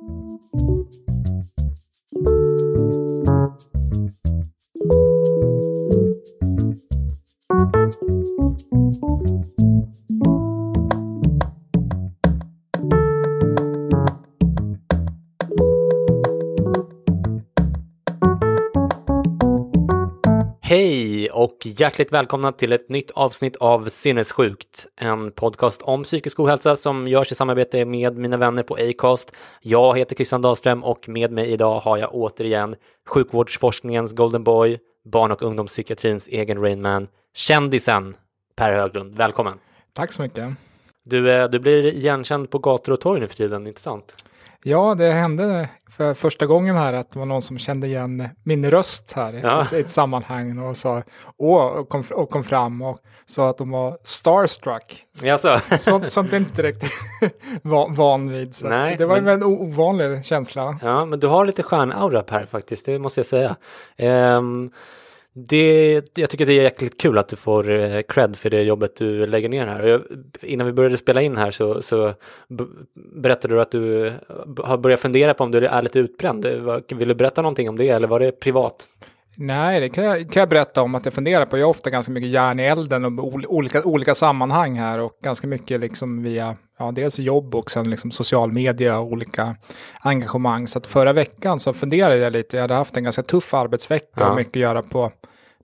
Thank you. Hej och hjärtligt välkomna till ett nytt avsnitt av Sinnessjukt, en podcast om psykisk ohälsa som görs i samarbete med mina vänner på Acast. Jag heter Christian Dahlström och med mig idag har jag återigen sjukvårdsforskningens Golden Boy, barn och ungdomspsykiatrins egen Rainman, kändisen Per Höglund. Välkommen! Tack så mycket! Du, eh, du blir igenkänd på gator och torg nu för tiden, inte sant? Ja, det hände för första gången här att det var någon som kände igen min röst här Ja. i ett, sammanhang och sa och kom, och kom fram och sa att de var starstruck. Jaså? Sånt, sånt är inte direkt van, van vid. Så Nej, det var men- en ovanlig känsla. Ja, men du har lite stjärnaura Per faktiskt, det måste jag säga. Ehm, det, jag tycker det är jäkligt kul att du får eh, cred för det jobbet du lägger ner här. Jag, innan vi började spela in här så, så berättade du att du eh, har börjat fundera på om du är lite utbränd. Eh, vad- Vill du berätta någonting om det eller var det privat? Nej, det kan jag, kan jag berätta om att jag funderar på. Jag har ofta ganska mycket järn i elden och ol- olika, olika sammanhang här och ganska mycket liksom via ja, dels jobb och sen liksom social media och olika engagemang. Så att förra veckan så funderade jag lite. Jag hade haft en ganska tuff arbetsvecka Ja. och mycket att göra på,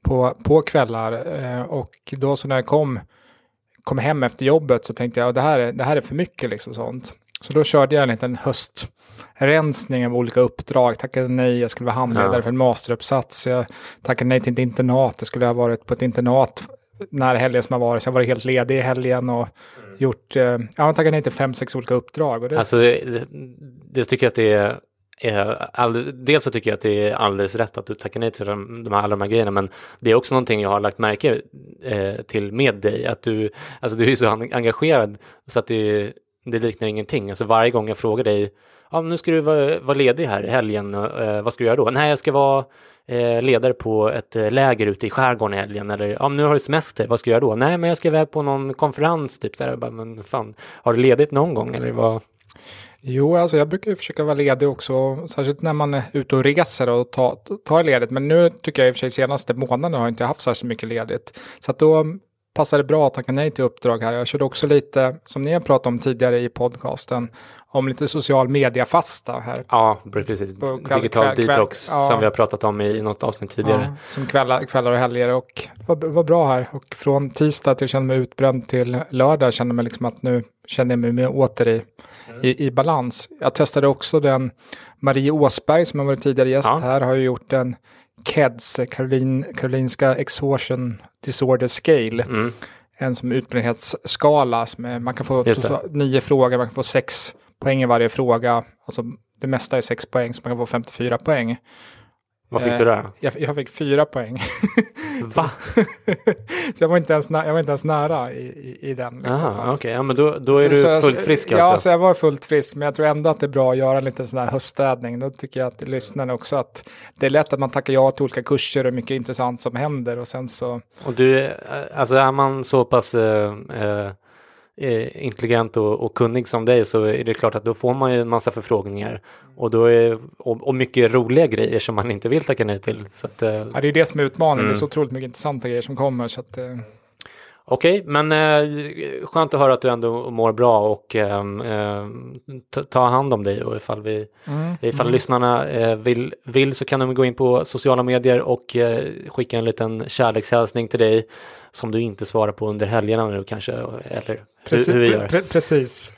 på, på kvällar. Eh, och då så när jag kom, kom hem efter jobbet så tänkte jag att det här, är- det här är för mycket liksom sånt. Så då körde jag en liten höstrensning av olika uppdrag. Tackade nej, jag skulle vara handledare Ja. för en masteruppsats. Jag tackade nej till ett internat. Jag skulle ha varit på ett internat när helgen som har varit. Så jag har varit helt ledig i helgen och gjort, eh, ja, jag tackade nej till fem, sex olika uppdrag. Och det, Alltså, det, det tycker jag att det är är all, dels så tycker jag att det är alldeles rätt att du tackar nej till de, de här, alla de här grejerna men det är också någonting jag har lagt märke eh, till med dig att du, alltså du är så en- engagerad så att det, det liknar ingenting. Alltså varje gång jag frågar dig, ja nu ska du vara, vara ledig här i helgen, eh, vad ska du göra då? Nej, jag ska vara eh, ledare på ett eh, läger ute i skärgården i helgen eller ja men nu har du semester, vad ska du göra då? Nej, men jag ska iväg på någon konferens typ så här, bara, men fan, har du ledigt någon gång eller vad? Jo, alltså jag brukar ju försöka vara ledig också, särskilt när man är ute och reser och tar, tar ledigt. Men nu tycker jag i och för sig senaste månaden har jag inte haft särskilt mycket ledigt. Så att då passar det bra att tacka nej till uppdrag här. Jag körde också lite, som ni har pratat om tidigare i podcasten, om lite social media-fasta här. Ja, precis. På kväll- Digital kväll- kväll- detox ja. som vi har pratat om i, något avsnitt tidigare. Ja, som kvällar, kvällar och helger och det var bra här. Och från tisdag till jag kände mig utbränd till lördag kände jag liksom att nu känner jag mig mer åter i, i, i balans. Jag testade också den Marie Åsberg som har varit tidigare gäst Ja. här har ju gjort en KEDS, Karolin, Karolinska Exhaustion Disorder Scale. Mm. En som utbrändhetsskala. Man kan få nio frågor, man kan få sex poäng i varje fråga. Alltså det mesta är sex poäng, så man kan få 54 poäng. Vad fick Eh, du där? Jag, jag fick fyra poäng. Va? så jag var inte ens, jag var inte ens nära i, i, i den. Liksom, okej. Ja, men då, då är Så- du så- fullt frisk Ja, alltså? så jag var fullt frisk. Men jag tror ändå att det är bra att göra en liten sån här höststädning. Då tycker jag att lyssnarna också att det är lätt att man tackar ja till olika kurser och mycket intressant som händer. Och sen så, Och du, eh, alltså är man så pass eh, eh, eh, intelligent och, och, kunnig som dig så är det klart att då får man ju en massa förfrågningar och, då är, och, och mycket roliga grejer som man inte vill tacka nej till. Så att, eh, ja, det är det som är utmaningen, mm. det är så otroligt mycket intressanta grejer som kommer. Så att, eh... Okej, okay, men eh, skönt att höra att du ändå mår bra och eh, ta hand om dig och ifall, vi, mm, ifall mm. lyssnarna eh, vill, vill så kan de gå in på sociala medier och eh, skicka en liten kärlekshälsning till dig som du inte svarar på under helgerna nu kanske, eller precis, hur, hur. Pre precis.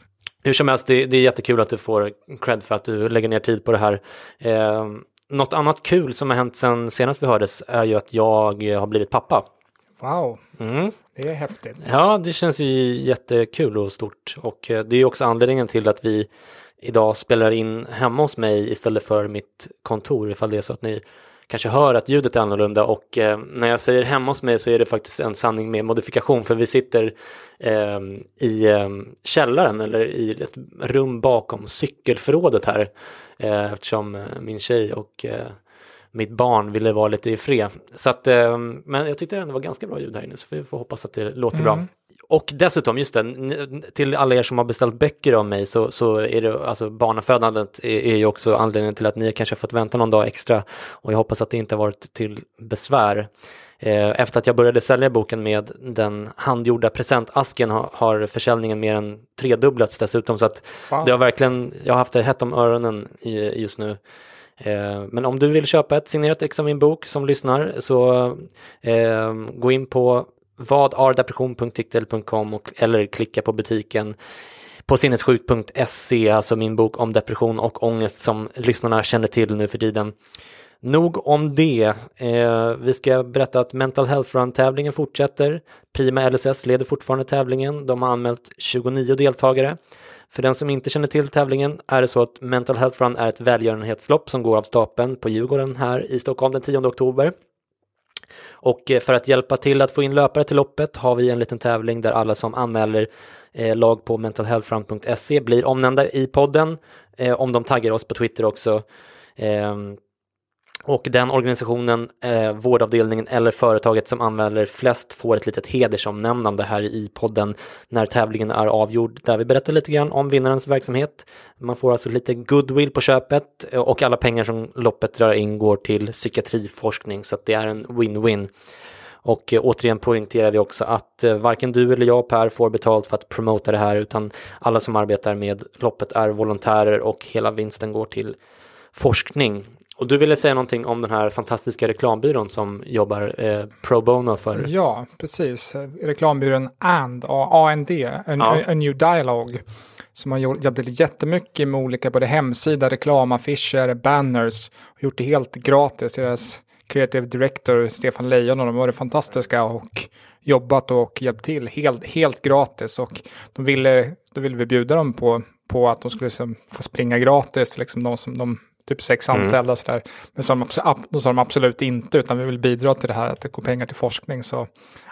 Hur som helst, det, det, är jättekul att du får cred för att du lägger ner tid på det här. Eh, något annat kul som har hänt sen senast vi hördes är ju att jag har blivit pappa. Wow, mm. det är häftigt. Ja, det känns ju jättekul och stort och eh, det är också anledningen till att vi idag spelar in hemma hos mig istället för mitt kontor ifall det är så att ni kanske hör att ljudet är annorlunda och eh, när jag säger hemma hos mig så är det faktiskt en sanning med modifikation för vi sitter eh, i eh, källaren eller i ett rum bakom cykelförrådet här eh, eftersom eh, min tjej och eh, mitt barn ville vara lite i fred. Så att, eh, men jag tyckte det var ganska bra ljud här inne så vi får hoppas att det låter mm. bra. Och dessutom, just det, till alla er som har beställt böcker av mig så, så är det, alltså barnafödandet är, är ju också anledningen till att ni kanske har fått vänta någon dag extra och jag hoppas att det inte har varit till besvär. Eh, efter att jag började sälja boken med den handgjorda presentasken har, försäljningen mer än tredubblats dessutom så att wow. det har verkligen, jag har haft det hett om öronen just nu. Eh, men om du vill köpa ett signerat ex av min bok som lyssnar så eh, gå in på vadardepression.tiktl.com eller klicka på butiken på sinnessjuk.se, alltså min bok om depression och ångest som lyssnarna känner till nu för tiden. Nog om det. Eh, vi ska berätta att Mental Health Run-tävlingen fortsätter. Prima LSS leder fortfarande tävlingen. De har anmält 29 deltagare. För den som inte känner till tävlingen är det så att Mental Health Run är ett välgörenhetslopp som går av stapeln på Djurgården här i Stockholm den 10 oktober. Och eh, för att hjälpa till att få in löpare till loppet har vi en liten tävling där alla som anmäler eh, lag på mentalhealthfront.se blir omnämnda i podden eh, om de taggar oss på Twitter också. Ehm, och den organisationen, eh, vårdavdelningen eller företaget som anmäler flest får ett litet hedersomnämnande här i podden när tävlingen är avgjord där vi berättar lite grann om vinnarens verksamhet. Man får alltså lite goodwill på köpet eh, och alla pengar som loppet drar in går till psykiatriforskning så att det är en win-win. Och eh, återigen poängterar vi också att eh, varken du eller jag Per får betalt för att promota det här utan alla som arbetar med loppet är volontärer och hela vinsten går till forskning. Och du ville säga någonting om den här fantastiska reklambyrån som jobbar eh, pro bono för... Ja, precis. Reklambyrån AND, AND, en, ja. a, New Dialogue, som har jobbat jättemycket med olika både hemsida, reklamaffischer, banners och gjort det helt gratis. Deras creative director Stefan Lejon och de har varit fantastiska och jobbat och hjälpt till helt, helt gratis och de ville, då ville vi bjuda dem på, på att de skulle liksom få springa gratis, liksom de som de typ sex mm. anställda mm. sådär. Men så sa de absolut inte, utan vi vill bidra till det här att det går pengar till forskning. Så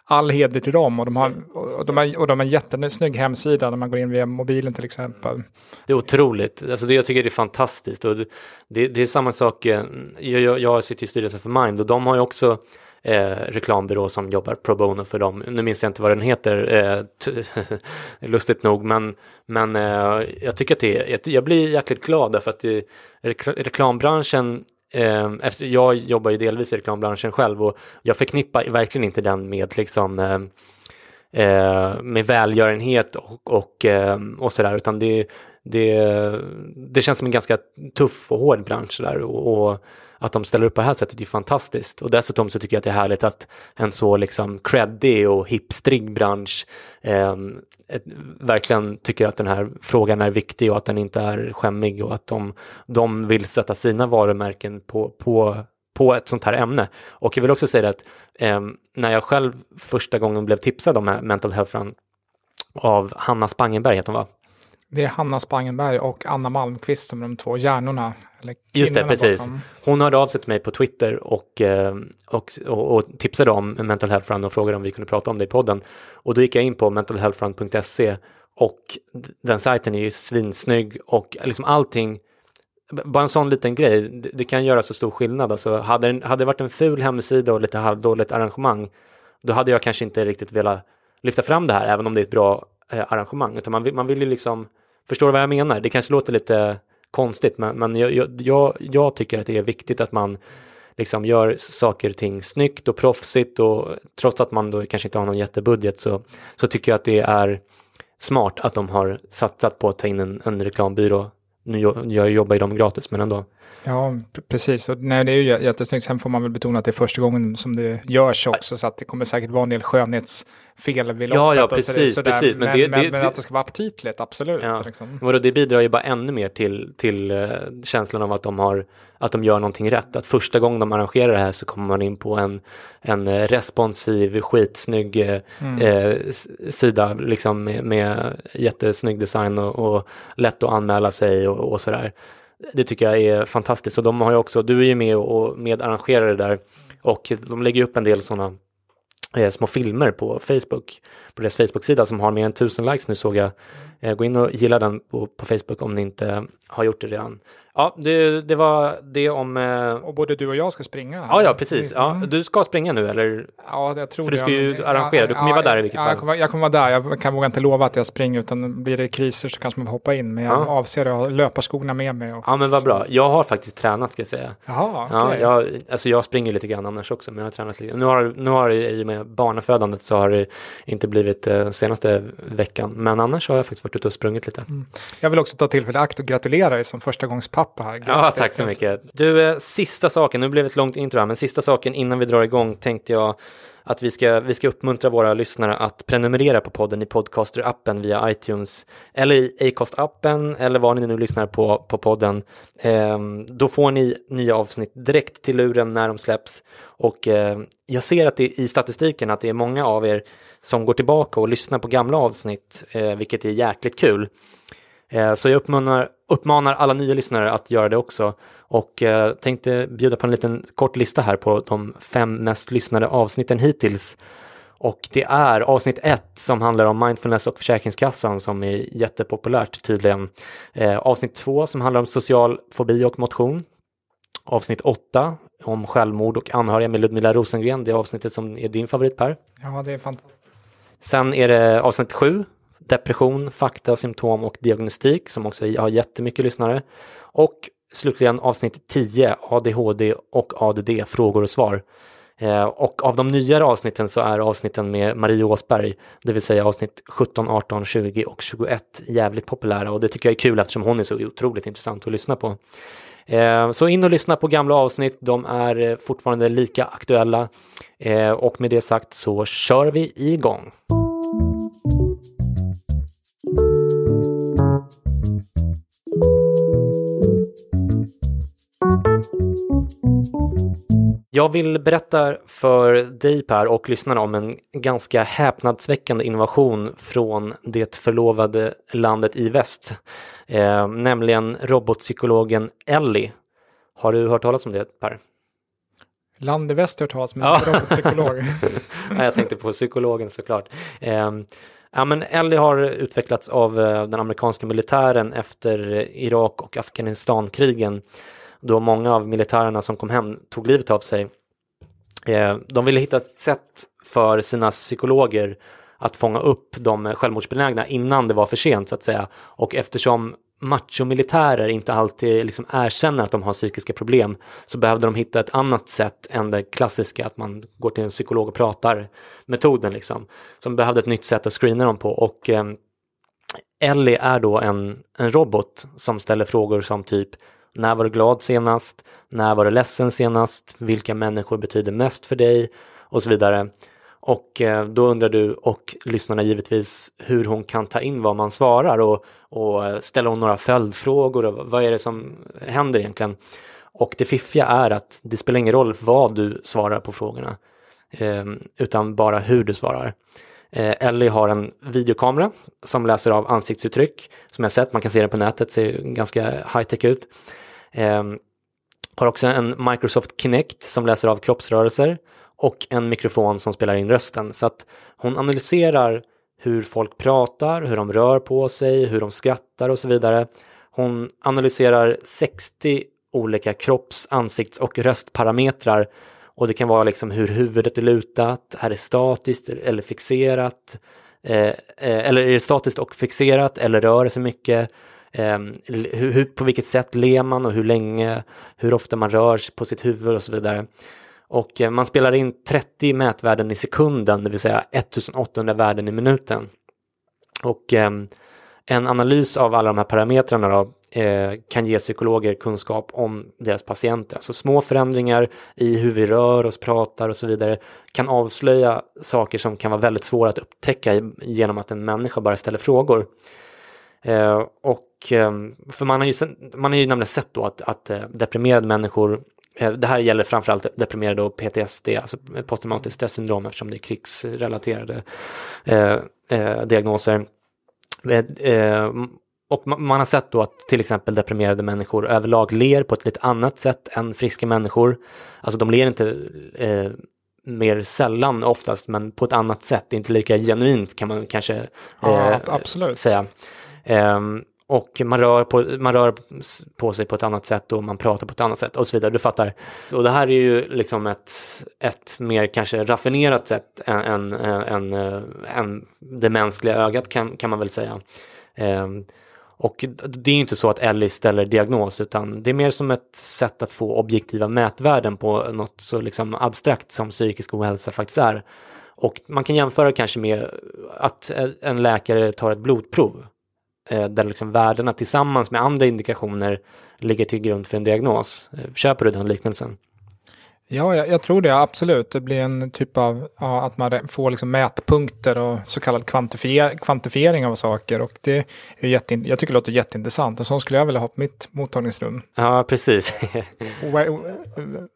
all heder till dem och de har, och de har, och de har en jättesnygg hemsida när man går in via mobilen till exempel. Det är otroligt, alltså det jag tycker det är fantastiskt och det, det är samma sak, eh, jag, jag, jag sitter i styrelsen för Mind och de har ju också eh, reklambyrå som jobbar pro bono för dem. Nu minns jag inte vad den heter, eh, lustigt nog, men, men eh, jag tycker att det är, jag blir jäkligt glad därför att det, reklambranschen eh, efter, jag jobbar ju delvis i reklambranschen själv och jag förknippar verkligen inte den med liksom eh, eh med välgörenhet och, och, eh, och sådär utan det, det, det känns som en ganska tuff och hård bransch där och, och att de ställer upp på det här sättet är fantastiskt. Och dessutom så tycker jag att det är härligt att en så liksom creddig och hipstrig bransch eh, verkligen tycker att den här frågan är viktig och att den inte är skämmig och att de, de vill sätta sina varumärken på, på, på ett sånt här ämne. Och jag vill också säga att eh, när jag själv första gången blev tipsad om mental health run av Hanna Spangenberg heter hon va? Det är Hanna Spangenberg och Anna Malmqvist som är de två hjärnorna. Just det, precis. Bakom. Hon hörde av sig till mig på Twitter och, eh, och, och, och tipsade om Mental Health Run och frågade om vi kunde prata om det i podden. Och då gick jag in på mentalhealthrun.se och den sajten är ju svinsnygg och liksom allting bara en sån liten grej, det, det kan göra så stor skillnad. Alltså, hade, hade det varit en ful hemsida och lite halvdåligt arrangemang, då hade jag kanske inte riktigt velat lyfta fram det här, även om det är ett bra eh, arrangemang, utan man vill, man vill ju liksom, förstår du vad jag menar? Det kanske låter lite konstigt, men, men jag, jag, jag tycker att det är viktigt att man liksom gör saker och ting snyggt och proffsigt och trots att man då kanske inte har någon jättebudget så, så tycker jag att det är smart att de har satsat på att ta in en, en reklambyrå. Nu jag jobbar ju de gratis men ändå. Ja, precis. Och, nej, det är ju jättesnyggt. Sen får man väl betona att det är första gången som det görs också, så att det kommer säkert vara en del skönhetsfel loppet. Ja, ja, precis, precis. Men, men, det, men, det, men, att det ska vara aptitligt, absolut. Ja. Liksom. Det bidrar ju bara ännu mer till, till uh, känslan av att de, har, att de gör någonting rätt. Att första gången de arrangerar det här så kommer man in på en, en eh, responsiv, skitsnygg uh, mm. uh, sida liksom med, med jättesnygg design och, och lätt att anmäla sig och, och sådär. Det tycker jag är fantastiskt och de har ju också, du är ju med och medarrangerar det där och de lägger upp en del sådana eh, små filmer på Facebook, på deras Facebook-sida som har mer än tusen likes nu såg jag. Eh, gå in och gilla den på, på Facebook om ni inte har gjort det redan. Ja, det, det var det om... Eh... Och både du och jag ska springa. Här. Ja, ja, precis. Ja, du ska springa nu eller? Ja, jag tror För du ska ju arrangera, du kommer ju vara där i vilket ja, fall. Jag kommer, jag kommer vara där, jag kan våga inte lova att jag springer utan blir det kriser så kanske man får hoppa in. Men jag ja. avser att ha löparskorna med mig. Och... Ja, men vad bra. Jag har faktiskt tränat ska jag säga. Jaha, okay. ja, jag, alltså jag springer lite grann annars också, men jag har tränat lite. Nu har, nu har det i och med barnafödandet så har det inte blivit eh, senaste veckan, men annars har jag faktiskt varit ute och sprungit lite. Mm. Jag vill också ta tillfället i akt och gratulera dig som första gångs pappa här. Ja, tack så mycket. Du, eh, sista saken, nu blev det ett långt intro här, men sista saken innan vi drar igång tänkte jag att vi ska, vi ska uppmuntra våra lyssnare att prenumerera på podden i Podcaster-appen via iTunes eller i Acast-appen eller var ni nu lyssnar på, på podden. Eh, då får ni nya avsnitt direkt till luren när de släpps och eh, jag ser att det i statistiken att det är många av er som går tillbaka och lyssnar på gamla avsnitt, eh, vilket är jäkligt kul. Eh, så jag uppmanar, uppmanar alla nya lyssnare att göra det också och eh, tänkte bjuda på en liten kort lista här på de fem mest lyssnade avsnitten hittills. Och det är avsnitt ett som handlar om mindfulness och Försäkringskassan som är jättepopulärt tydligen. Eh, avsnitt två som handlar om social fobi och motion. Avsnitt åtta om självmord och anhöriga med Ludmila Rosengren. Det är avsnittet som är din favorit Per. Ja, det är fantastiskt. Sen är det avsnitt sju depression, fakta, symptom och diagnostik som också har jättemycket lyssnare. Och slutligen avsnitt 10, ADHD och ADD, frågor och svar. Eh, och av de nyare avsnitten så är avsnitten med Marie Åsberg, det vill säga avsnitt 17, 18, 20 och 21 jävligt populära och det tycker jag är kul eftersom hon är så otroligt intressant att lyssna på. Eh, så in och lyssna på gamla avsnitt, de är eh, fortfarande lika aktuella eh, och med det sagt så kör vi igång. Jag vill berätta för dig Per och lyssnarna om en ganska häpnadsväckande innovation från det förlovade landet i väst, eh, nämligen robotpsykologen Ellie. Har du hört talas om det Per? Land i väst har hört talas om, ja. robotpsykolog. ja, jag tänkte på psykologen såklart. Eh, Ja, men Ellie har utvecklats av eh, den amerikanska militären efter Irak och Afghanistankrigen då många av militärerna som kom hem tog livet av sig. Eh, de ville hitta ett sätt för sina psykologer att fånga upp de självmordsbenägna innan det var för sent så att säga. Och eftersom machomilitärer inte alltid liksom erkänner att de har psykiska problem så behövde de hitta ett annat sätt än det klassiska att man går till en psykolog och pratar metoden liksom. Som behövde ett nytt sätt att screena dem på och eh, Ellie är då en, en robot som ställer frågor som typ när var du glad senast? När var du ledsen senast? Vilka människor betyder mest för dig? Och så vidare. Och eh, då undrar du och lyssnarna givetvis hur hon kan ta in vad man svarar och, och eh, ställer hon några följdfrågor och vad är det som händer egentligen? Och det fiffiga är att det spelar ingen roll vad du svarar på frågorna ehm, utan bara hur du svarar. Eh, Ellie har en videokamera som läser av ansiktsuttryck som jag sett, man kan se den på nätet, ser ganska high-tech ut. Eh, har också en Microsoft Kinect som läser av kroppsrörelser och en mikrofon som spelar in rösten. Så att hon analyserar hur folk pratar, hur de rör på sig, hur de skrattar och så vidare. Hon analyserar 60 olika kropps-, ansikts och röstparametrar och det kan vara liksom hur huvudet är lutat, är det statiskt eller fixerat? Eh, eh, eller är det statiskt och fixerat eller rör det sig mycket? Eh, hur, hur, på vilket sätt ler man och hur länge? Hur ofta man rör sig på sitt huvud och så vidare. Och eh, man spelar in 30 mätvärden i sekunden, det vill säga 1800 värden i minuten. Och eh, en analys av alla de här parametrarna då, eh, kan ge psykologer kunskap om deras patienter. Alltså små förändringar i hur vi rör oss, pratar och så vidare kan avslöja saker som kan vara väldigt svåra att upptäcka genom att en människa bara ställer frågor. Eh, och för man har ju, man har ju nämligen sett då att, att eh, deprimerade människor det här gäller framförallt deprimerade och PTSD, alltså posttraumatiskt stressyndrom eftersom det är krigsrelaterade eh, eh, diagnoser. Eh, och man har sett då att till exempel deprimerade människor överlag ler på ett lite annat sätt än friska människor. Alltså de ler inte eh, mer sällan oftast, men på ett annat sätt. inte lika genuint kan man kanske eh, ja, absolut. säga. Och man rör, på, man rör på sig på ett annat sätt och man pratar på ett annat sätt och så vidare. Du fattar. Och det här är ju liksom ett, ett mer kanske raffinerat sätt än, än, än, eh, än det mänskliga ögat kan, kan man väl säga. Um, och det är inte så att Ellie ställer diagnos utan det är mer som ett sätt att få objektiva mätvärden på något så liksom abstrakt som psykisk ohälsa faktiskt är. Och man kan jämföra kanske med att en läkare tar ett blodprov där liksom värdena tillsammans med andra indikationer ligger till grund för en diagnos. Eh, köper du den liknelsen? Ja, jag, jag, tror det, absolut. Det blir en typ av ja, att man får liksom mätpunkter och så kallad kvantifier, kvantifiering av saker. Och det är jätte, jag tycker det låter jätteintressant. Och så skulle jag vilja ha på mitt mottagningsrum. Ja, precis. where,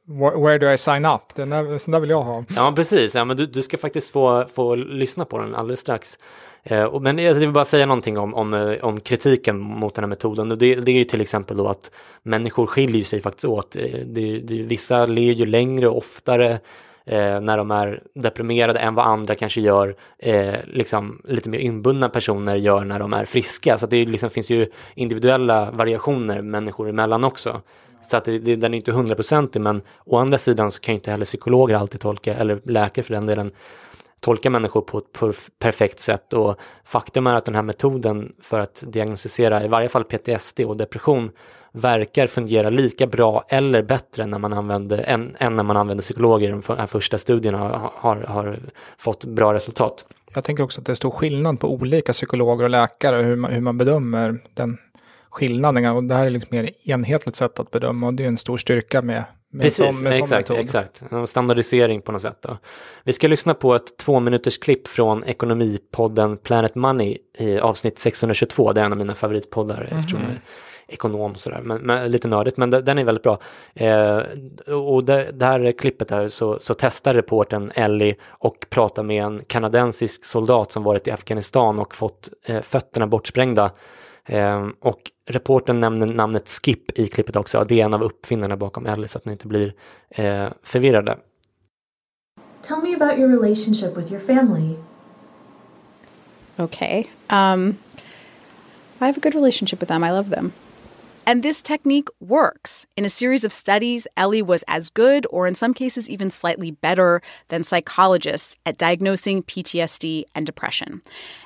where, where, do I sign up? Den där, den där vill jag ha. Ja, precis. Ja, men du, du ska faktiskt få, få lyssna på den alldeles strax. Eh, men jag vill bara säga någonting om, om, eh, om kritiken mot den här metoden. Och det, det är ju till exempel då att människor skiljer sig faktiskt åt. Eh, det, det, vissa ler ju längre och oftare eh, när de är deprimerade än vad andra kanske gör, eh, liksom lite mer inbundna personer gör när de är friska. Så det liksom, finns ju individuella variationer människor emellan också. Så att det, det, den är inte hundraprocentig men å andra sidan så kan inte heller psykologer alltid tolka, eller läkare för den delen, tolka människor på ett perfekt sätt och faktum är att den här metoden för att diagnostisera i varje fall PTSD och depression verkar fungera lika bra eller bättre när man använder, än, än när man använder psykologer. De här första studierna har, har, har fått bra resultat. Jag tänker också att det är stor skillnad på olika psykologer och läkare hur man, hur man bedömer den skillnaden. Och det här är liksom mer enhetligt sätt att bedöma och det är en stor styrka med Precis, med exakt, exakt. Standardisering på något sätt. Då. Vi ska lyssna på ett två minuters klipp från ekonomipodden Planet Money i avsnitt 622. Det är en av mina favoritpoddar mm -hmm. eftersom jag är ekonom sådär, men, men, lite nördigt, men den är väldigt bra. Eh, och det, det här klippet här så, så testar reporten Ellie och pratar med en kanadensisk soldat som varit i Afghanistan och fått eh, fötterna bortsprängda Eh, och reporten nämner namnet Skip i klippet också. Det är en av uppfinnarna bakom Ellie så att ni inte blir eh, förvirrade. Tell me about your relationship with your family. Okay. Um, I have a good relationship with them. I love them. And this technique works. In a series of studies, Ellie was as good, or in some cases, even slightly better, than psychologists at diagnosing PTSD and depression.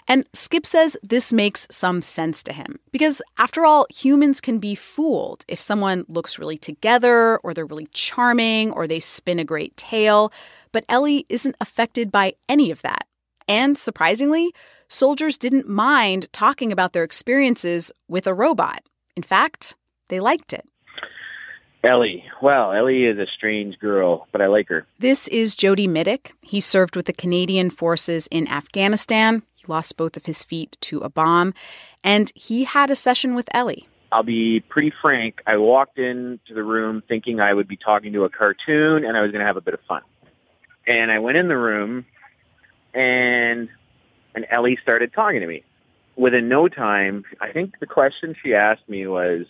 And Skip says this makes some sense to him. Because after all, humans can be fooled if someone looks really together, or they're really charming, or they spin a great tale. But Ellie isn't affected by any of that. And surprisingly, soldiers didn't mind talking about their experiences with a robot. In fact, they liked it. Ellie. Well, Ellie is a strange girl, but I like her. This is Jody Middick. He served with the Canadian forces in Afghanistan. He lost both of his feet to a bomb, and he had a session with Ellie. I'll be pretty frank. I walked into the room thinking I would be talking to a cartoon and I was going to have a bit of fun. And I went in the room and and Ellie started talking to me within no time, I think the question she asked me was,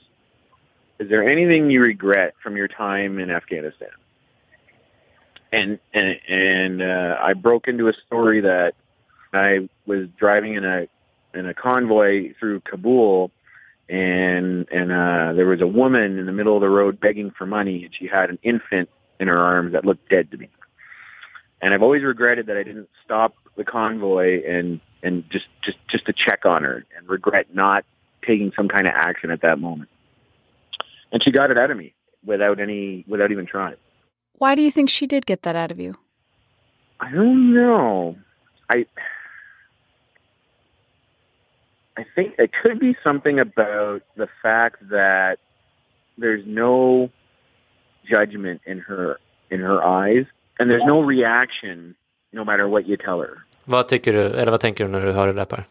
"Is there anything you regret from your time in Afghanistan?" And and and uh, I broke into a story that I was driving in a in a convoy through Kabul, and and uh, there was a woman in the middle of the road begging for money, and she had an infant in her arms that looked dead to me. And I've always regretted that I didn't stop the convoy and and just just just to check on her and regret not taking some kind of action at that moment. And she got it out of me without any without even trying. Why do you think she did get that out of you? I don't know. I I think it could be something about the fact that there's no judgment in her in her eyes and there's no reaction no matter what you tell her. Vad tycker du, eller vad tänker du när du hör det där Per?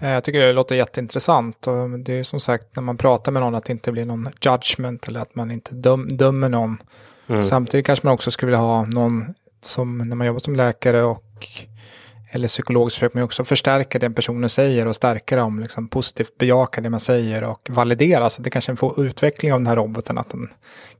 Eh, Jag tycker det låter jätteintressant och det är som sagt när man pratar med någon att det inte blir någon judgment eller att man inte döm, dömer någon. Mm. Samtidigt kanske man också skulle vilja ha någon som när man jobbar som läkare och eller psykolog så försöker man ju också förstärka det personen säger och stärka dem, liksom positivt bejaka det man säger och validera. Så det kanske är en utveckling av den här roboten, att den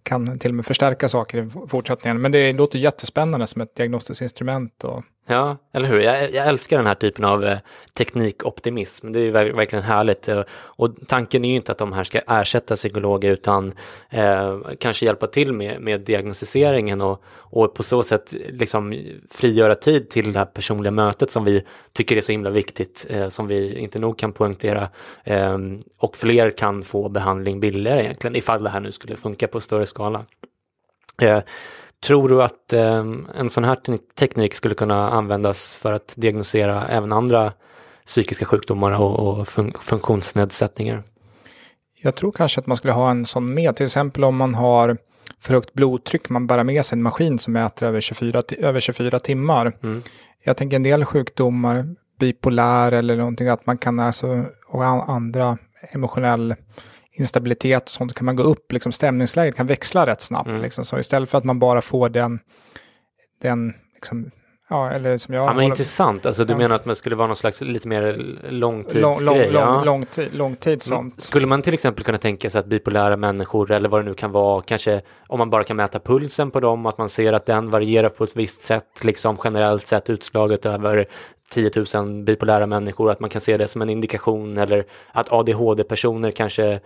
kan till och med förstärka saker i fortsättningen. Men det låter jättespännande som ett diagnostiskt instrument. Och, Ja, eller hur? Jag, jag älskar den här typen av eh, teknikoptimism. Det är ju ver- verkligen härligt. Eh, och tanken är ju inte att de här ska ersätta psykologer utan eh, kanske hjälpa till med, med diagnostiseringen och, och på så sätt liksom frigöra tid till det här personliga mötet som vi tycker är så himla viktigt, eh, som vi inte nog kan poängtera. Eh, och fler kan få behandling billigare egentligen, ifall det här nu skulle funka på större skala. Eh, Tror du att eh, en sån här te- teknik skulle kunna användas för att diagnosera även andra psykiska sjukdomar och, och fun- funktionsnedsättningar? jag tror kanske att man skulle ha en sån med, till exempel om man har för högt blodtryck, man bär med sig en maskin som mäter över 24, ti- över 24 timmar. Mm. Jag tänker en del sjukdomar, bipolär eller någonting, att man kan alltså, och an- andra emotionell instabilitet och sånt, kan man gå upp, liksom stämningsläget kan växla rätt snabbt. Mm. Liksom. Så istället för att man bara får den, den liksom, ja, eller som jag Ja, men håller- intressant. Alltså, du Ja. menar att man skulle vara någon slags lite mer lång, långtidsgrej? lång, lång, ja. lång, lång tid sånt. Skulle man till exempel kunna tänka sig att bipolära människor eller vad det nu kan vara, kanske om man bara kan mäta pulsen på dem, att man ser att den varierar på ett visst sätt, liksom generellt sett utslaget över 10 000 bipolära människor, att man kan se det som en indikation eller att ADHD-personer kanske eh,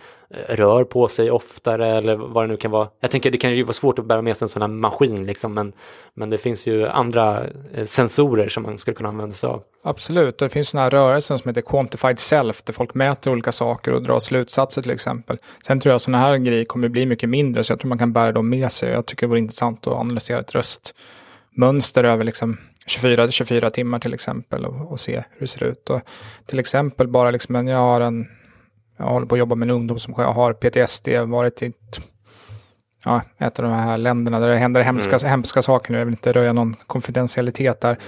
rör på sig oftare eller vad det nu kan vara. Jag tänker det kan ju vara svårt att bära med sig en sån här maskin liksom, men, men det finns ju andra eh, sensorer som man skulle kunna använda sig av. Absolut, och det finns sådana här rörelser som heter quantified self, där folk mäter olika saker och drar slutsatser till exempel. Sen tror jag sådana här grejer kommer bli mycket mindre, så jag tror man kan bära dem med sig. Jag tycker det vore intressant att analysera ett röstmönster över liksom 24-24 timmar till exempel och, och se hur det ser ut. Och till exempel bara liksom, en- jag har en, jag håller på att jobba med en ungdom som har PTSD, varit i ja, ett av de här länderna där det händer hemska, hemska saker nu. Jag vill inte röja någon konfidentialitet där.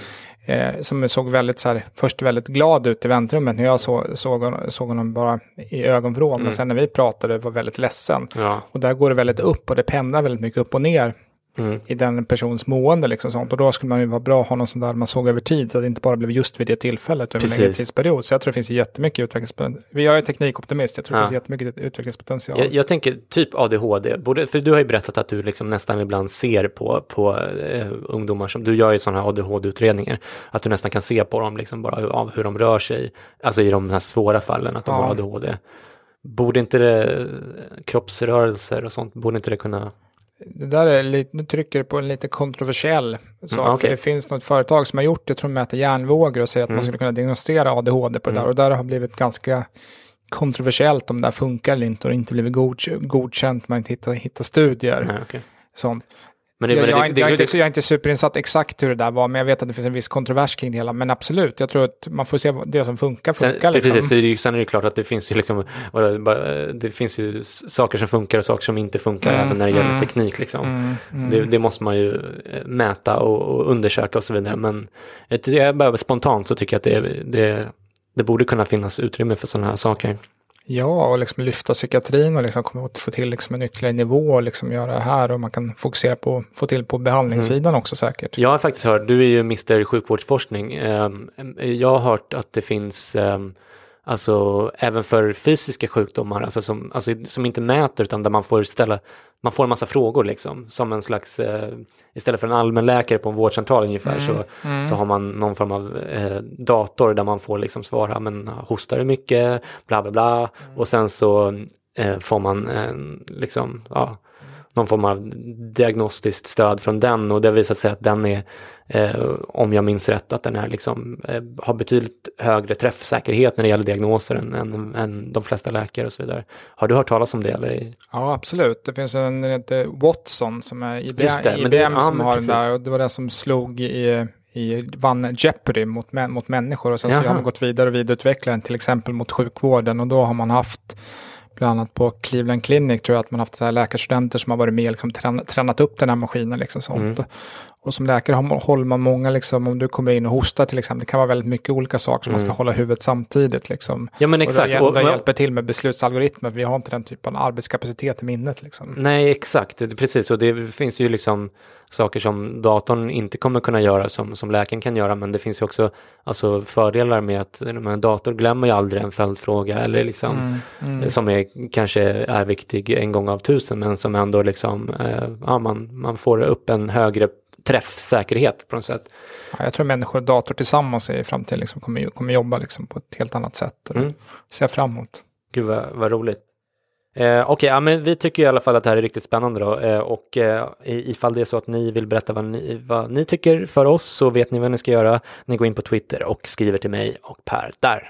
Eh, som såg väldigt så här, först väldigt glad ut i väntrummet när jag så, såg, hon- såg honom bara i ögonvrån. Men sen när vi pratade var väldigt ledsen. Ja. Och där går det väldigt upp och det pendlar väldigt mycket upp och ner Mm. i den persons mående. Liksom sånt. Och då skulle man ju vara bra att ha någon sån där man såg över tid så att det inte bara blev just vid det tillfället över en längre tidsperiod. Så jag tror det finns jättemycket utvecklingspotential. Jag är teknikoptimist, jag tror det Ja. finns jättemycket utvecklingspotential. Jag, jag tänker typ ADHD, både, för du har ju berättat att du liksom nästan ibland ser på, på eh, ungdomar som, du gör ju sådana här ADHD-utredningar, att du nästan kan se på dem liksom bara av hur de rör sig, alltså i de här svåra fallen att de Ja. har ADHD. Borde inte det, kroppsrörelser och sånt, borde inte det kunna, Det där är lite, nu trycker du på en lite kontroversiell sak. Mm, okej. För det finns något företag som har gjort det, jag tror de mäter hjärnvågor och säger att Mm. man skulle kunna diagnostisera ADHD på det där. Och där har blivit ganska kontroversiellt om det där funkar eller inte och inte blivit godk- godkänt. Man inte hittar, hittar studier. nej okej. Sånt. Men det, jag, men det, jag, är det, inte- jag, är inte, jag är inte superinsatt exakt hur det där var, men jag vet att det finns en viss kontrovers kring det hela. Men absolut, jag tror att man får se det som funkar, Sen, funkar. Liksom. precis, är ju, sen är det klart att det finns ju liksom, det finns ju saker som funkar och saker som inte funkar Mm, även när det gäller mm. teknik liksom. Mm, mm. Det, det måste man ju eh, mäta och, och undersöka och så vidare. Men jag, bara spontant så tycker jag att det, det, det borde kunna finnas utrymme för sådana här saker. Ja, och liksom lyfta psykiatrin och liksom komma få till liksom en ytterligare nivå och liksom göra det här. Och man kan fokusera på, få till på behandlingssidan också säkert. Jag har faktiskt hört, du är ju Mr Sjukvårdsforskning, ehm, ehm, jag har hört att det finns ehm, Alltså även för fysiska sjukdomar, alltså som, alltså som inte mäter utan där man får ställa, man får en massa frågor liksom. Som en slags, eh, istället för en allmänläkare på en vårdcentral ungefär så, så har man någon form av eh, dator där man får liksom svara, men hostar du mycket, bla bla bla. Och sen så eh, får man liksom, ja, någon form av diagnostiskt stöd från den och det har visat sig att den är, eh, om jag minns rätt, att den är liksom, eh, har betydligt högre träffsäkerhet när det gäller diagnoser än, än, än, de flesta läkare och så vidare. Har du hört talas om det? Eller? Ja, absolut. Det finns en heter Watson som är IBM, det, IBM det, som ja, har precis. den där och det var den som slog i i, vann Jeopardy mot, mot människor och sen så har man gått vidare och vidareutvecklat den till exempel mot sjukvården och då har man haft bland annat på Cleveland Clinic tror jag att man haft så här läkarstudenter som har varit med och liksom tränat upp den här maskinen. Liksom sånt. Mm. Och som läkare håller man många, liksom, om du kommer in och hostar till exempel, det kan vara väldigt mycket olika saker som mm. man ska mm. hålla huvudet samtidigt. Liksom. Ja men exakt. Och det, hjälper till med beslutsalgoritmer, för vi har inte den typen av arbetskapacitet i minnet. Liksom. Nej, exakt, precis. Och det finns ju liksom saker som datorn inte kommer kunna göra som, som läkaren kan göra, men det finns ju också alltså, fördelar med att en dator glömmer ju aldrig en följdfråga, eller liksom, mm. Mm. som är, kanske är viktig en gång av tusen, men som ändå liksom, eh, ja, man, man får upp en högre träffsäkerhet på något sätt. Ja, jag tror människor och dator tillsammans i framtiden liksom kommer, kommer jobba liksom på ett helt annat sätt. Och mm. ser fram emot. Gud vad, vad roligt. Eh, Okej, okay, ja, men vi tycker i alla fall att det här är riktigt spännande då. Eh, och eh, ifall det är så att ni vill berätta vad ni, vad ni tycker för oss så vet ni vad ni ska göra. Ni går in på Twitter och skriver till mig och Per där.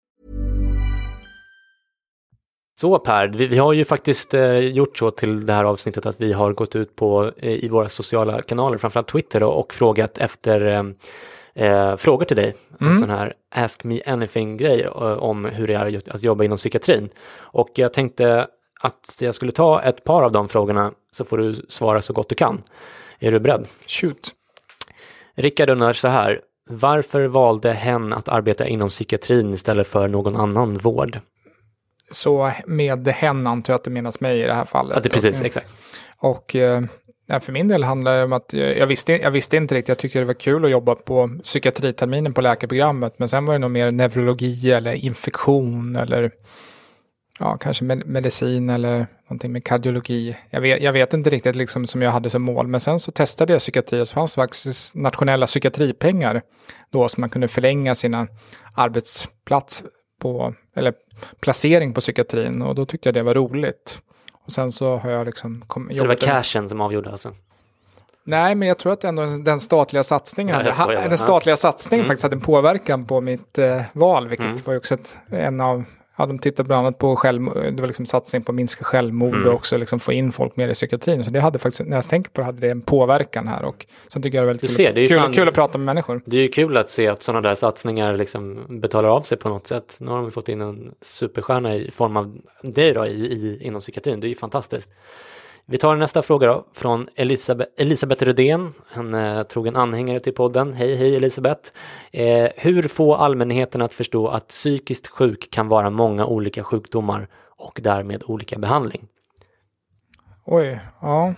Så Per, vi, vi, har ju faktiskt eh, gjort så till det här avsnittet att vi har gått ut på eh, i våra sociala kanaler, framförallt Twitter då, och frågat efter eh, eh frågor till dig. Mm. En sån här Ask Me Anything-grej eh, om hur det är att jobba inom psykiatrin. Och jag tänkte att jag skulle ta ett par av de frågorna så får du svara så gott du kan. Är du beredd? Shoot. Rickard undrar så här, varför valde hen att arbeta inom psykiatrin istället för någon annan vård? Så med hen antar jag att det menas mig i det här fallet. Ja, det precis, och, exakt. Och eh, för min del handlar det om att jag, jag, visste, jag visste inte riktigt, jag tyckte det var kul att jobba på psykiatriterminen på läkarprogrammet, men sen var det nog mer neurologi eller infektion eller ja, kanske med, medicin eller någonting med kardiologi. Jag vet, jag vet inte riktigt liksom som jag hade som mål, men sen så testade jag psykiatri och så fanns det faktiskt nationella psykiatripengar då som man kunde förlänga sina arbetsplats på, eller placering på psykiatrin och då tyckte jag det var roligt. Och sen så har jag liksom... Kom, så det var cashen som avgjorde alltså? Nej, men jag tror att ändå den statliga satsningen, ja, den statliga satsningen mm. faktiskt hade en påverkan på mitt eh, val, vilket mm. var också ett, en av Ja, de tittade bland annat på självmord, det var liksom satsning på att minska självmord mm. och också liksom få in folk mer i psykiatrin. Så det hade faktiskt, när jag tänker på det, hade det en påverkan här. Och sen tycker jag det är väldigt kul, ser, det är kul, fan, kul, att prata med människor. Det är ju kul att se att sådana där satsningar liksom betalar av sig på något sätt. Nu har de fått in en superstjärna i form av dig då, i, i, inom psykiatrin. Det är ju fantastiskt. Vi tar nästa fråga då från Elisabeth, Elisabeth Rudén, en eh, trogen anhängare till podden. Hej, hej Elisabeth! Eh, hur få allmänheten att förstå att psykiskt sjuk kan vara många olika sjukdomar och därmed olika behandling? Oj, ja.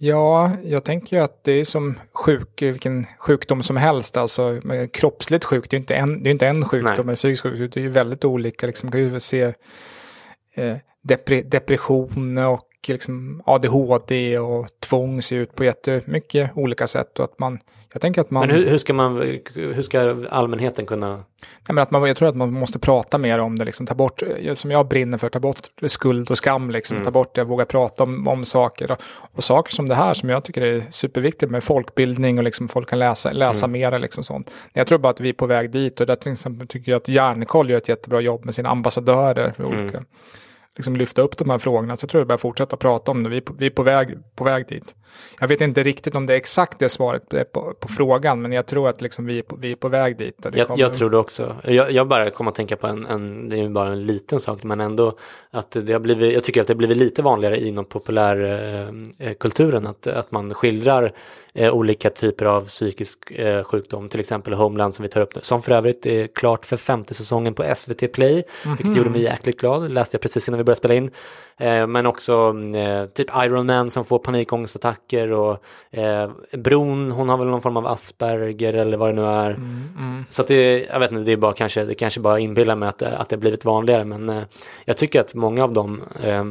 Ja, jag tänker ju att det är som sjuk, vilken sjukdom som helst. Alltså kroppsligt sjuk, det är inte en, det är inte en sjukdom, men psykisk sjukdom, det är ju väldigt olika. Liksom, kan vi se depression och liksom ADHD och tvång ser ut på jättemycket olika sätt och att man, jag tänker att man... Men hur, hur ska man, hur ska allmänheten kunna? Nej, men att man, jag tror att man måste prata mer om det, liksom, ta bort, som jag brinner för, ta bort skuld och skam, liksom, Mm. ta bort det, våga prata om, om saker. Och, och saker som det här som jag tycker är superviktigt med folkbildning och liksom folk kan läsa, läsa Mm. mera. Liksom sånt. Jag tror bara att vi är på väg dit och där till exempel tycker jag att Järnkoll gör ett jättebra jobb med sina ambassadörer för Mm. Liksom lyfta upp de här frågorna. Så jag tror jag bara fortsätta prata om det. Vi är på, vi är på, väg, på väg dit. Jag vet inte riktigt om det är exakt det svaret på, på frågan, men jag tror att liksom vi, är på, vi är på väg dit. Jag, kommer- jag tror det också. Jag, jag bara kommer att tänka på en, en, det är bara en liten sak, men ändå att det har blivit, jag tycker att det har blivit lite vanligare inom populärkulturen eh, kulturen att, att man skildrar eh, olika typer av psykisk eh, sjukdom, till exempel Homeland som vi tar upp nu, som för övrigt är klart för femte säsongen på SVT Play, vilket gjorde mig jäkligt glad, läste jag precis innan vi började spela in. Eh, men också eh, typ Iron Man som får panikångestattacker och eh, Bron, hon har väl någon form av Asperger eller vad det nu är. Mm, Så att det, jag vet inte, det är bara kanske, det kanske bara inbillar mig att, att det har blivit vanligare, men jag tycker att många av dem, eh,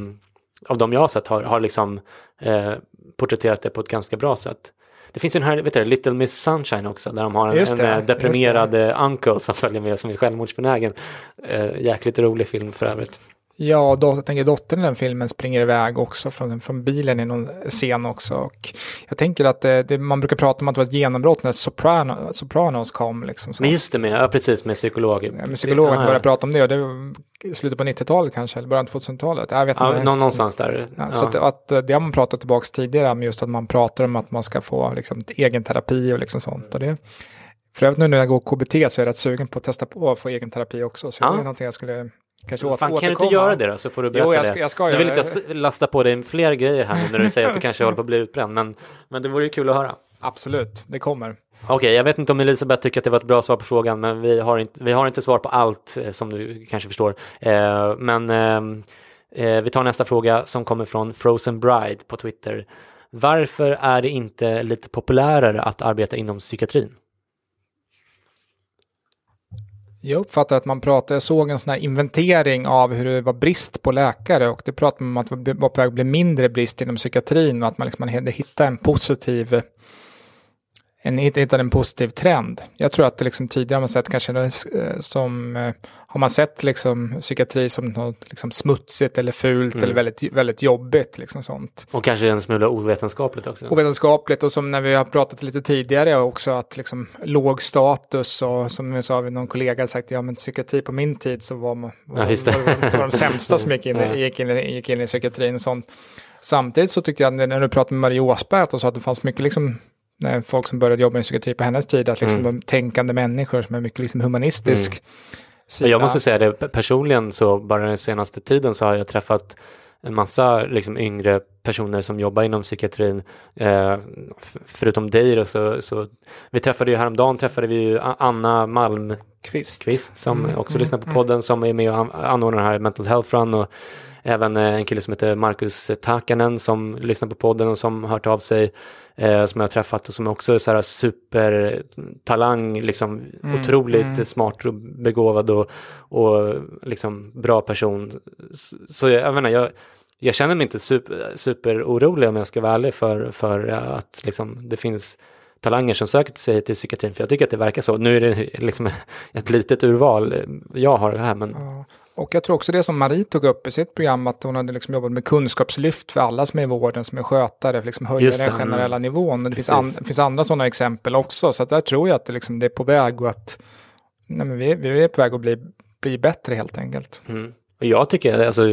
av dem jag har sett har, har liksom eh, porträtterat det på ett ganska bra sätt. Det finns ju den här, vet du, Little Miss Sunshine också, där de har en, en det, just deprimerad uncle som följer med som är självmordsbenägen. Eh, jäkligt rolig film för övrigt. Ja, då, jag tänker dottern i den filmen springer iväg också från, från bilen i någon scen också. Och jag tänker att det, det, man brukar prata om att det var ett genombrott när Soprano, Sopranos kom. Liksom, så. Men just det, med, ja, precis med psykolog. Ja, men psykologen Ja, ja. började prata om det och det i slutet på 90-talet kanske, eller början på 2000-talet. Jag vet inte. nå- någonstans där. Så att, att det har man pratat tillbaka tidigare om, just att man pratar om att man ska få liksom, egen terapi och liksom sånt. Och det, för övrigt nu när jag går KBT så är jag rätt sugen på att testa på att få egen terapi också. Så det är någonting jag skulle kanske åter, Fan, kan du inte återkomma. göra det då så får du berätta Jo, jag ska- det. jag ska nu vill inte jag lasta på dig fler grejer här när du säger att du kanske håller på att bli utbränd, men, men det vore ju kul att höra. Absolut, det kommer. Okej, jag vet inte om Elisabeth tycker att det var ett bra svar på frågan, men vi har inte, vi har inte svar på allt eh, som du kanske förstår. Eh, men ehm, eh, vi tar nästa fråga som kommer från Frozen Bride på Twitter. Varför är det inte lite populärare att arbeta inom psykiatrin? Jag uppfattar att man pratar, jag såg en sån här inventering av hur det var brist på läkare och det pratade man om att det var på väg att bli mindre brist inom psykiatrin och att man liksom hade hittat en positiv en, hittade en positiv trend. Jag tror att det liksom tidigare har man sett kanske eh, som, eh, har man sett liksom psykiatri som något liksom smutsigt eller fult Mm. eller väldigt, väldigt jobbigt liksom sånt. Och kanske en smula ovetenskapligt också. Ovetenskapligt och som när vi har pratat lite tidigare också att liksom låg status och som jag sa, någon kollega hade sagt, ja men psykiatri på min tid så var man var, Ja, var, var, de sämsta som gick in, Ja. i- gick in, i- gick in i psykiatrin. Och sånt. Samtidigt så tyckte jag när du pratade med Marie Åsberg att hon sa att det fanns mycket liksom när folk som började jobba i psykiatri på hennes tid, att liksom Mm. de tänkande människor som är mycket liksom humanistisk sida. Jag måste säga det personligen så bara den senaste tiden så har jag träffat en massa liksom yngre personer som jobbar inom psykiatrin. Eh, förutom dig då, så, så vi träffade ju häromdagen träffade vi ju Anna Malmqvist Kvist. som Mm, också mm, lyssnar på mm. podden som är med och an- anordnar den här Mental Health Run och även eh, en kille som heter Marcus Takanen som lyssnar på podden och som hört av sig eh, som jag har träffat och som också är så här supertalang, liksom Mm, otroligt mm. smart och begåvad och, och liksom bra person. Så jag, jag menar, jag, jag känner mig inte super, superorolig om jag ska vara ärlig för, för att liksom, det finns talanger som söker sig till psykiatrin, för jag tycker att det verkar så. Nu är det liksom ett litet urval jag har här, men Ja. Och jag tror också det som Marie tog upp i sitt program, att hon hade liksom jobbat med kunskapslyft för alla som är i vården, som är skötare, för liksom höja det, den generella mm. nivån. Och det finns, an, finns andra sådana exempel också, så att där tror jag att det, liksom, det är på väg och att nej, men vi, vi är på väg att bli, bli bättre helt enkelt. Mm. Och jag tycker, alltså,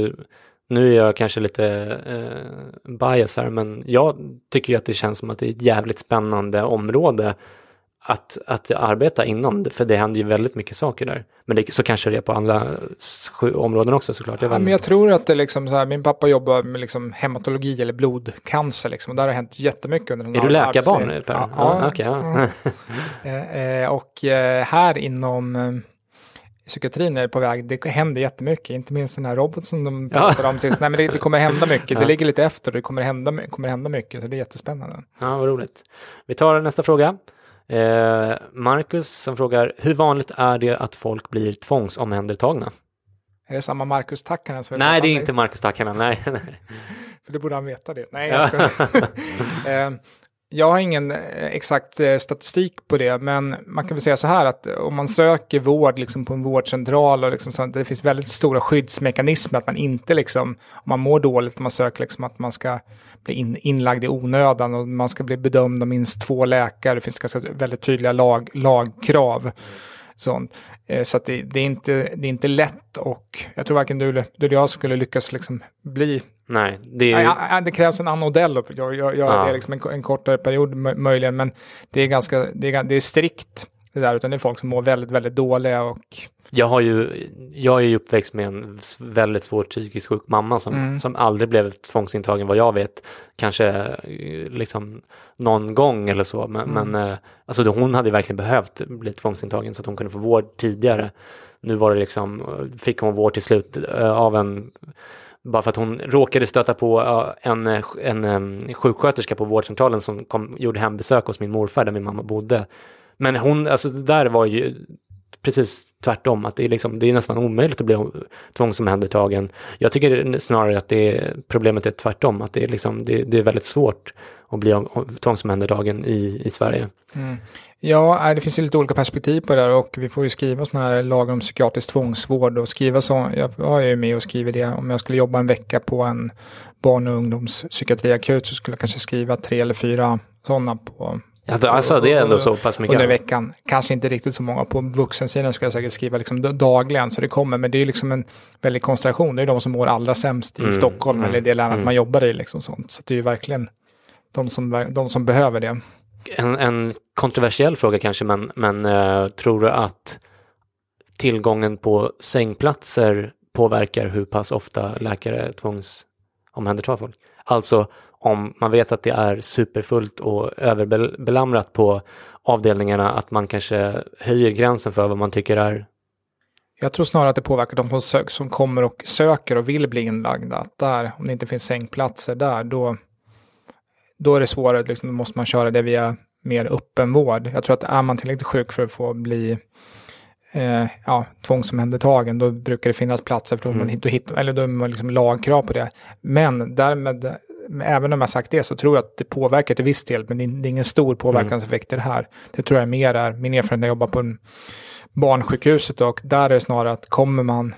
nu är jag kanske lite eh, bias här, men jag tycker att det känns som att det är ett jävligt spännande område att, att arbeta inom, för det händer ju väldigt mycket saker där. Men det, så kanske det är på andra områden också såklart. Ja, men jag tror att det liksom så här, min pappa jobbar med liksom hematologi eller blodcancer liksom, och där har det hänt jättemycket under den är du läkarbarn? arbetslivet. Per? Ja, Ja, ja, okej, ja. Eh, eh, och eh, här inom psykiatrin är på väg, det händer jättemycket, inte minst den här roboten som de Ja. pratade om sist. Nej men det, det kommer hända mycket, Ja. det ligger lite efter och det kommer hända, kommer hända mycket, så det är jättespännande. Ja, vad roligt. Vi tar nästa fråga. Eh, Marcus som frågar, hur vanligt är det att folk blir tvångsomhändertagna? Är det samma Marcus Tackanen? som Nej, det är inte Marcus Tackanen. Nej, nej. För det borde han veta det. Nej, jag ska. Eh, jag har ingen eh, exakt eh, statistik på det, men man kan väl säga så här att eh, om man söker vård liksom på en vårdcentral och liksom så, det finns väldigt stora skyddsmekanismer att man inte liksom, om man mår dåligt, man söker liksom att man ska bli in, inlagd i onödan och man ska bli bedömd av minst två läkare, det finns ganska väldigt tydliga lag, lagkrav. Sånt. Så att det, det, är inte, det är inte lätt och jag tror varken du eller, du eller jag skulle lyckas liksom bli nej det är. Ja, ja, det krävs en annan modell att göra gör, gör Ja. det liksom en, en kortare period mö- möjligen, men det är ganska, det är, det är strikt det där, utan det är folk som mår väldigt, väldigt dåliga och Jag, har ju, jag är ju uppväxt med en väldigt svårt psykiskt sjuk mamma som, Mm. som aldrig blev tvångsintagen vad jag vet. Kanske liksom någon gång eller så. Men, Mm. men eh, alltså hon hade verkligen behövt bli tvångsintagen så att hon kunde få vård tidigare. Nu var det liksom, eh, fick hon vård till slut eh, av en bara för att hon råkade stöta på en, en, en sjuksköterska på vårdcentralen som kom, gjorde hembesök hos min morfar där min mamma bodde. Men hon, alltså det där var ju precis tvärtom, att det är, liksom, det är nästan omöjligt att bli tvångsomhändertagen. Jag tycker snarare att det är, problemet är tvärtom, att det är, liksom, det, det är väldigt svårt att bli tvångsomhändertagen i, i Sverige. Mm. Ja, äh, det finns ju lite olika perspektiv på det där och vi får ju skriva sådana här lagar om psykiatrisk tvångsvård och skriva så, jag, jag är ju med och skriver det, om jag skulle jobba en vecka på en barn och ungdomspsykiatriakut så skulle jag kanske skriva tre eller fyra sådana på Alltså, alltså det är ändå så pass mycket. under veckan. Kanske inte riktigt så många på vuxensidan skulle jag säkert skriva liksom dagligen så det kommer. Men det är liksom en väldig konstellation. Det är de som mår allra sämst i Mm, Stockholm mm, eller det länet mm. man jobbar i. Liksom sånt. Så det är ju verkligen de som, de som behöver det. En, en kontroversiell fråga kanske, men, men eh, tror du att tillgången på sängplatser påverkar hur pass ofta läkare tvångsomhändertar folk? Alltså om man vet att det är superfullt och överbelamrat på avdelningarna, att man kanske höjer gränsen för vad man tycker är Jag tror snarare att det påverkar de som, sök, som kommer och söker och vill bli inlagda. Att där, om det inte finns sängplatser där, då, då är det svårare. Liksom, då måste man köra det via mer öppen vård. Jag tror att är man tillräckligt sjuk för att få bli eh, ja, tvångsomhändertagen, då brukar det finnas platser, för då, Mm. man, då hittar, eller då är man liksom lagkrav på det. Men därmed, även om jag sagt det, så tror jag att det påverkar till viss del, men det är, är ingen stor påverkanseffekt i det här. Det tror jag mer är, min erfarenhet när jag jobbar på en barnsjukhuset och där är det snarare att kommer man,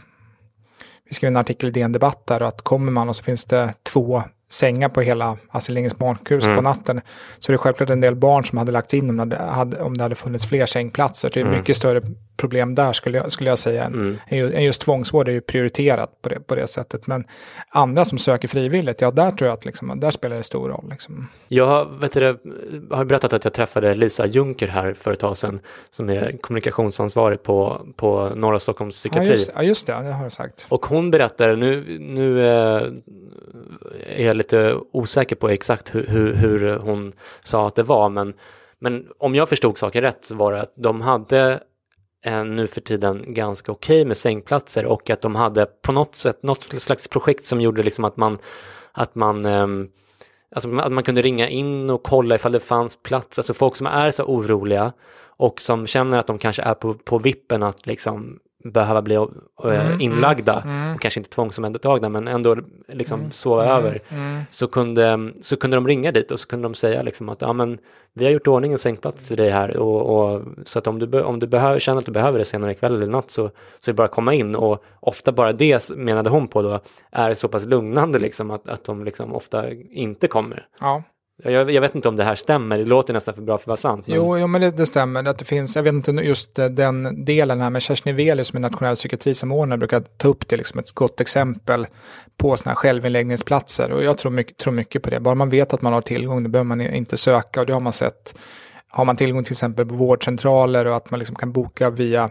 vi skrev en artikel i DN Debatt där, och att kommer man och så finns det två sängar på hela Astrid Lindgrens barnsjukhus Mm. på natten, så är det självklart en del barn som hade lagts in om det hade, om det hade funnits fler sängplatser. Så det är Mm. mycket större problem där skulle jag, skulle jag säga. Mm. just tvångsvård är ju prioriterat på det, på det sättet. Men andra som söker frivilligt, ja där tror jag att liksom, där spelar det stor roll. Liksom. Jag vet du, har berättat att jag träffade Lisa Junker här för ett tag sedan som är kommunikationsansvarig på, på Norra Stockholms Ja psykiatri. just, ja, just det, det har du sagt. Och hon berättar, nu, nu eh, är jag lite osäker på exakt hur, hur, hur hon sa att det var, men, men om jag förstod saken rätt så var det att de hade nu för tiden ganska okej med sängplatser och att de hade på något sätt något slags projekt som gjorde liksom att man, att man ehm, Alltså att man kunde ringa in och kolla ifall det fanns plats, alltså folk som är så oroliga och som känner att de kanske är på, på vippen att liksom behöva bli eh, Mm, inlagda mm. och kanske inte tvångsomhändertagna men ändå liksom Mm, sova mm, över mm. så kunde, så kunde de ringa dit och så kunde de säga liksom att ja, men, vi har gjort ordning en sängplats till dig här och, och så att om du, om du behöver, känner att du behöver det senare ikväll eller natt så, så är det bara att komma in och ofta bara det menade hon på då är så pass lugnande liksom att, att de liksom ofta inte kommer. Ja. Jag, jag vet inte om det här stämmer, det låter nästan för bra för att vara sant. Men, Jo, jo, men det, det stämmer. Att det finns, jag vet inte just den delen här, men Kerstin Veli som är nationell psykiatrisamordnare brukar ta upp det liksom ett gott exempel på sådana här självinläggningsplatser. Och jag tror mycket, tror mycket på det. Bara man vet att man har tillgång, då behöver man inte söka. Och det har man sett. Har man tillgång till exempel på vårdcentraler och att man liksom kan boka via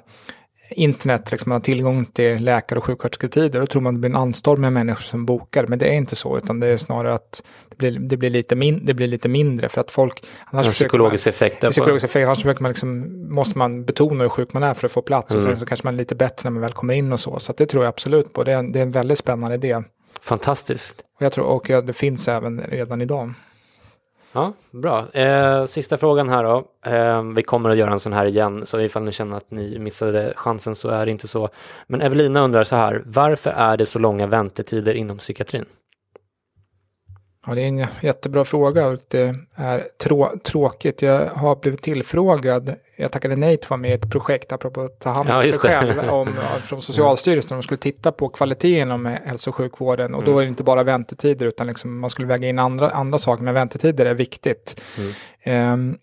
internet, liksom man har tillgång till läkare och sjukskötersketider, då tror man det blir en anstorm med människor som bokar. Men det är inte så, utan det är snarare att det blir, det blir, lite, min, det blir lite mindre för att folk... Annars en psykologisk man, effekt. en psykologisk effekt, annars man liksom, måste man betona hur sjuk man är för att få plats. Och Mm. sen så kanske man är lite bättre när man väl kommer in och så. Så att det tror jag absolut på. Det är, en- det är en väldigt spännande idé. Fantastiskt. Och jag tror, och det finns även redan idag. Ja, bra. Eh, sista frågan här då. Eh, vi kommer att göra en sån här igen, så ifall ni känner att ni missade chansen så är det inte så. Men Evelina undrar så här, varför är det så långa väntetider inom psykiatrin? Ja, det är en jättebra fråga och det är trå tråkigt. Jag har blivit tillfrågad, jag tackade nej till att vara med i ett projekt, apropå att ta hand om ja, sig själv, om, från Socialstyrelsen. De skulle titta på kvaliteten inom hälso och sjukvården och mm. då är det inte bara väntetider utan liksom man skulle väga in andra, andra saker, men väntetider är viktigt. Mm. Um,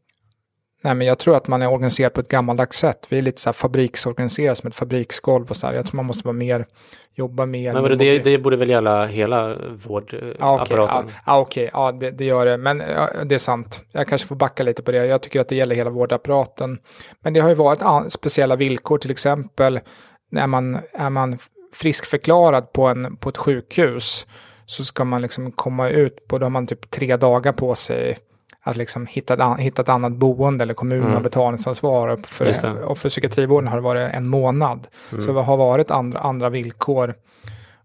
Nej, men jag tror att man är organiserad på ett gammaldags sätt. Vi är lite så här fabriksorganiserade som ett fabriksgolv och så här. Jag tror man måste vara mer, jobba mer. Men det, det borde väl gälla hela vårdapparaten? Ja, okej, ja, okay. ja, det, det, gör det. Men ja, det är sant. Jag kanske får backa lite på det. Jag tycker att det gäller hela vårdapparaten. Men det har ju varit speciella villkor, till exempel när man är man friskförklarad på, en, på ett sjukhus så ska man liksom komma ut på, då har man typ tre dagar på sig att liksom hitta, hitta ett annat boende eller kommunen mm. har betalningsansvar. För, och för psykiatrivården har det varit en månad. Mm. Så det har varit andra, andra villkor.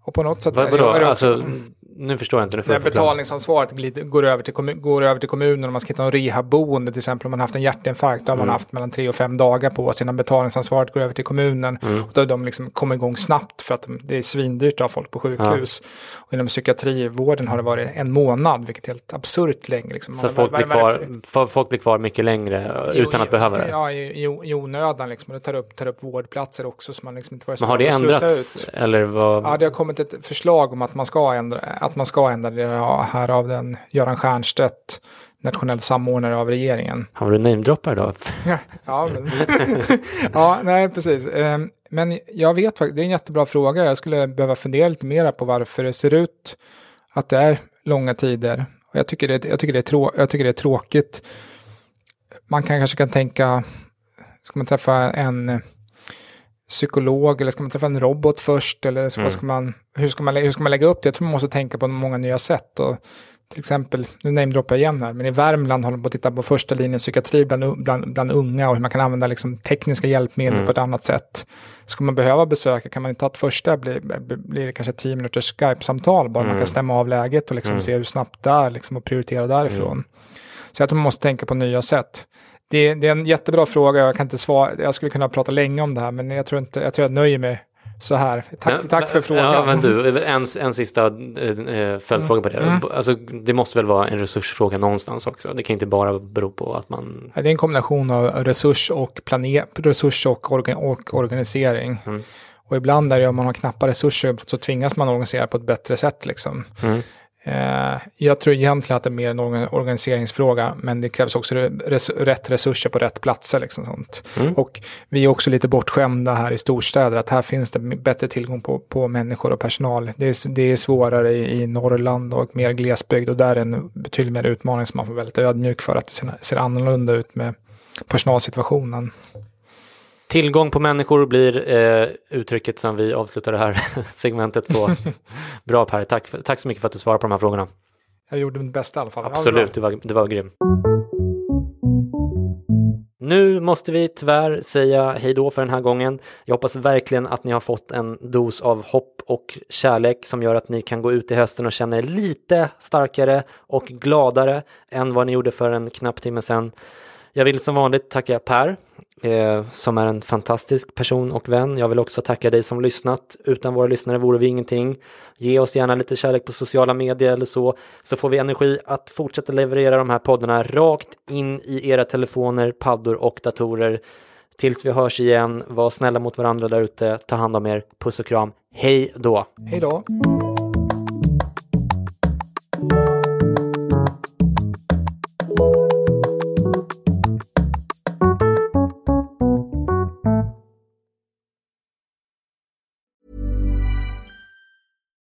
Och på något sätt... Vad, vadå? Alltså, nu förstår jag inte. Nu när betalningsansvaret glider, går, över till kommun, går över till kommunen och man ska hitta en rehabboende till exempel om man haft en hjärtinfarkt då har mm. man haft mellan tre och fem dagar på sig innan betalningsansvaret går över till kommunen. Mm. Och då har de liksom kommit igång snabbt för att det är svindyrt att ha folk på sjukhus. Ja. Och inom psykiatrivården har det varit en månad vilket är helt absurt länge. Liksom. Så folk blir, kvar, folk blir kvar mycket längre utan att behöva det? Ja, i, i, i onödan liksom. Och det tar upp, tar upp vårdplatser också så man liksom inte får Men har det ändrats? Eller vad? Ja, det har kommit ett förslag om att man ska ändra, att man ska ändra det här av den Göran Stiernstedt, nationell samordnare av regeringen. Har du namedroppar då? ja, ja, men ja, nej, precis. Ehm, men jag vet faktiskt, det är en jättebra fråga. Jag skulle behöva fundera lite mer på varför det ser ut att det är långa tider. Och jag, tycker det, jag, tycker det är trå, jag tycker det är tråkigt. Man kan, kanske kan tänka, ska man träffa en psykolog eller ska man träffa en robot först? Eller ska, mm. ska man, hur, ska man, hur ska man lägga upp det? Jag tror man måste tänka på många nya sätt. Och till exempel, nu namedroppar jag igen här, men i Värmland håller man på att titta på första linjen psykiatri bland, bland, bland unga och hur man kan använda liksom tekniska hjälpmedel mm. på ett annat sätt. Ska man behöva besöka kan man inte ta ett första, blir, blir det kanske tio minuters Skype-samtal bara, mm. man kan stämma av läget och liksom mm. se hur snabbt det är liksom, och prioritera därifrån. Mm. Så jag tror man måste tänka på nya sätt. Det, det, är en jättebra fråga, jag kan inte svara, jag skulle kunna prata länge om det här, men jag tror, inte, jag, tror jag nöjer mig så här. Tack, ja, tack för frågan. Ja, men du, en, en sista äh, följdfråga på det. Mm. Alltså, det måste väl vara en resursfråga någonstans också? Det kan inte bara bero på att man... Det är en kombination av resurs och, planer, resurs och, organ, och organisering. Mm. Och ibland är det om man har knappa resurser så tvingas man organisera på ett bättre sätt. Liksom. Mm. Eh, jag tror egentligen att det är mer en organiseringsfråga, men det krävs också res rätt resurser på rätt platser. Liksom sånt. Mm. Och vi är också lite bortskämda här i storstäder, att här finns det bättre tillgång på, på människor och personal. Det är, det är svårare i, i Norrland och mer glesbygd och där är en betydligt mer utmaning som man får väldigt ödmjuk för att det ser, ser annorlunda ut med personalsituationen. Tillgång på människor blir eh, uttrycket som vi avslutar det här segmentet på. Bra Per, tack, för, tack så mycket för att du svarade på de här frågorna. Jag gjorde mitt bästa i alla fall. Absolut, du var, du var grym. Nu måste vi tyvärr säga hej då för den här gången. Jag hoppas verkligen att ni har fått en dos av hopp och kärlek som gör att ni kan gå ut i hösten och känna er lite starkare och gladare än vad ni gjorde för en knapp timme sedan. Jag vill som vanligt tacka Per eh, som är en fantastisk person och vän. Jag vill också tacka dig som lyssnat. Utan våra lyssnare vore vi ingenting. Ge oss gärna lite kärlek på sociala medier eller så, så får vi energi att fortsätta leverera de här poddarna rakt in i era telefoner, paddor och datorer. Tills vi hörs igen, var snälla mot varandra där ute, ta hand om er, puss och kram, hej då! Hej då!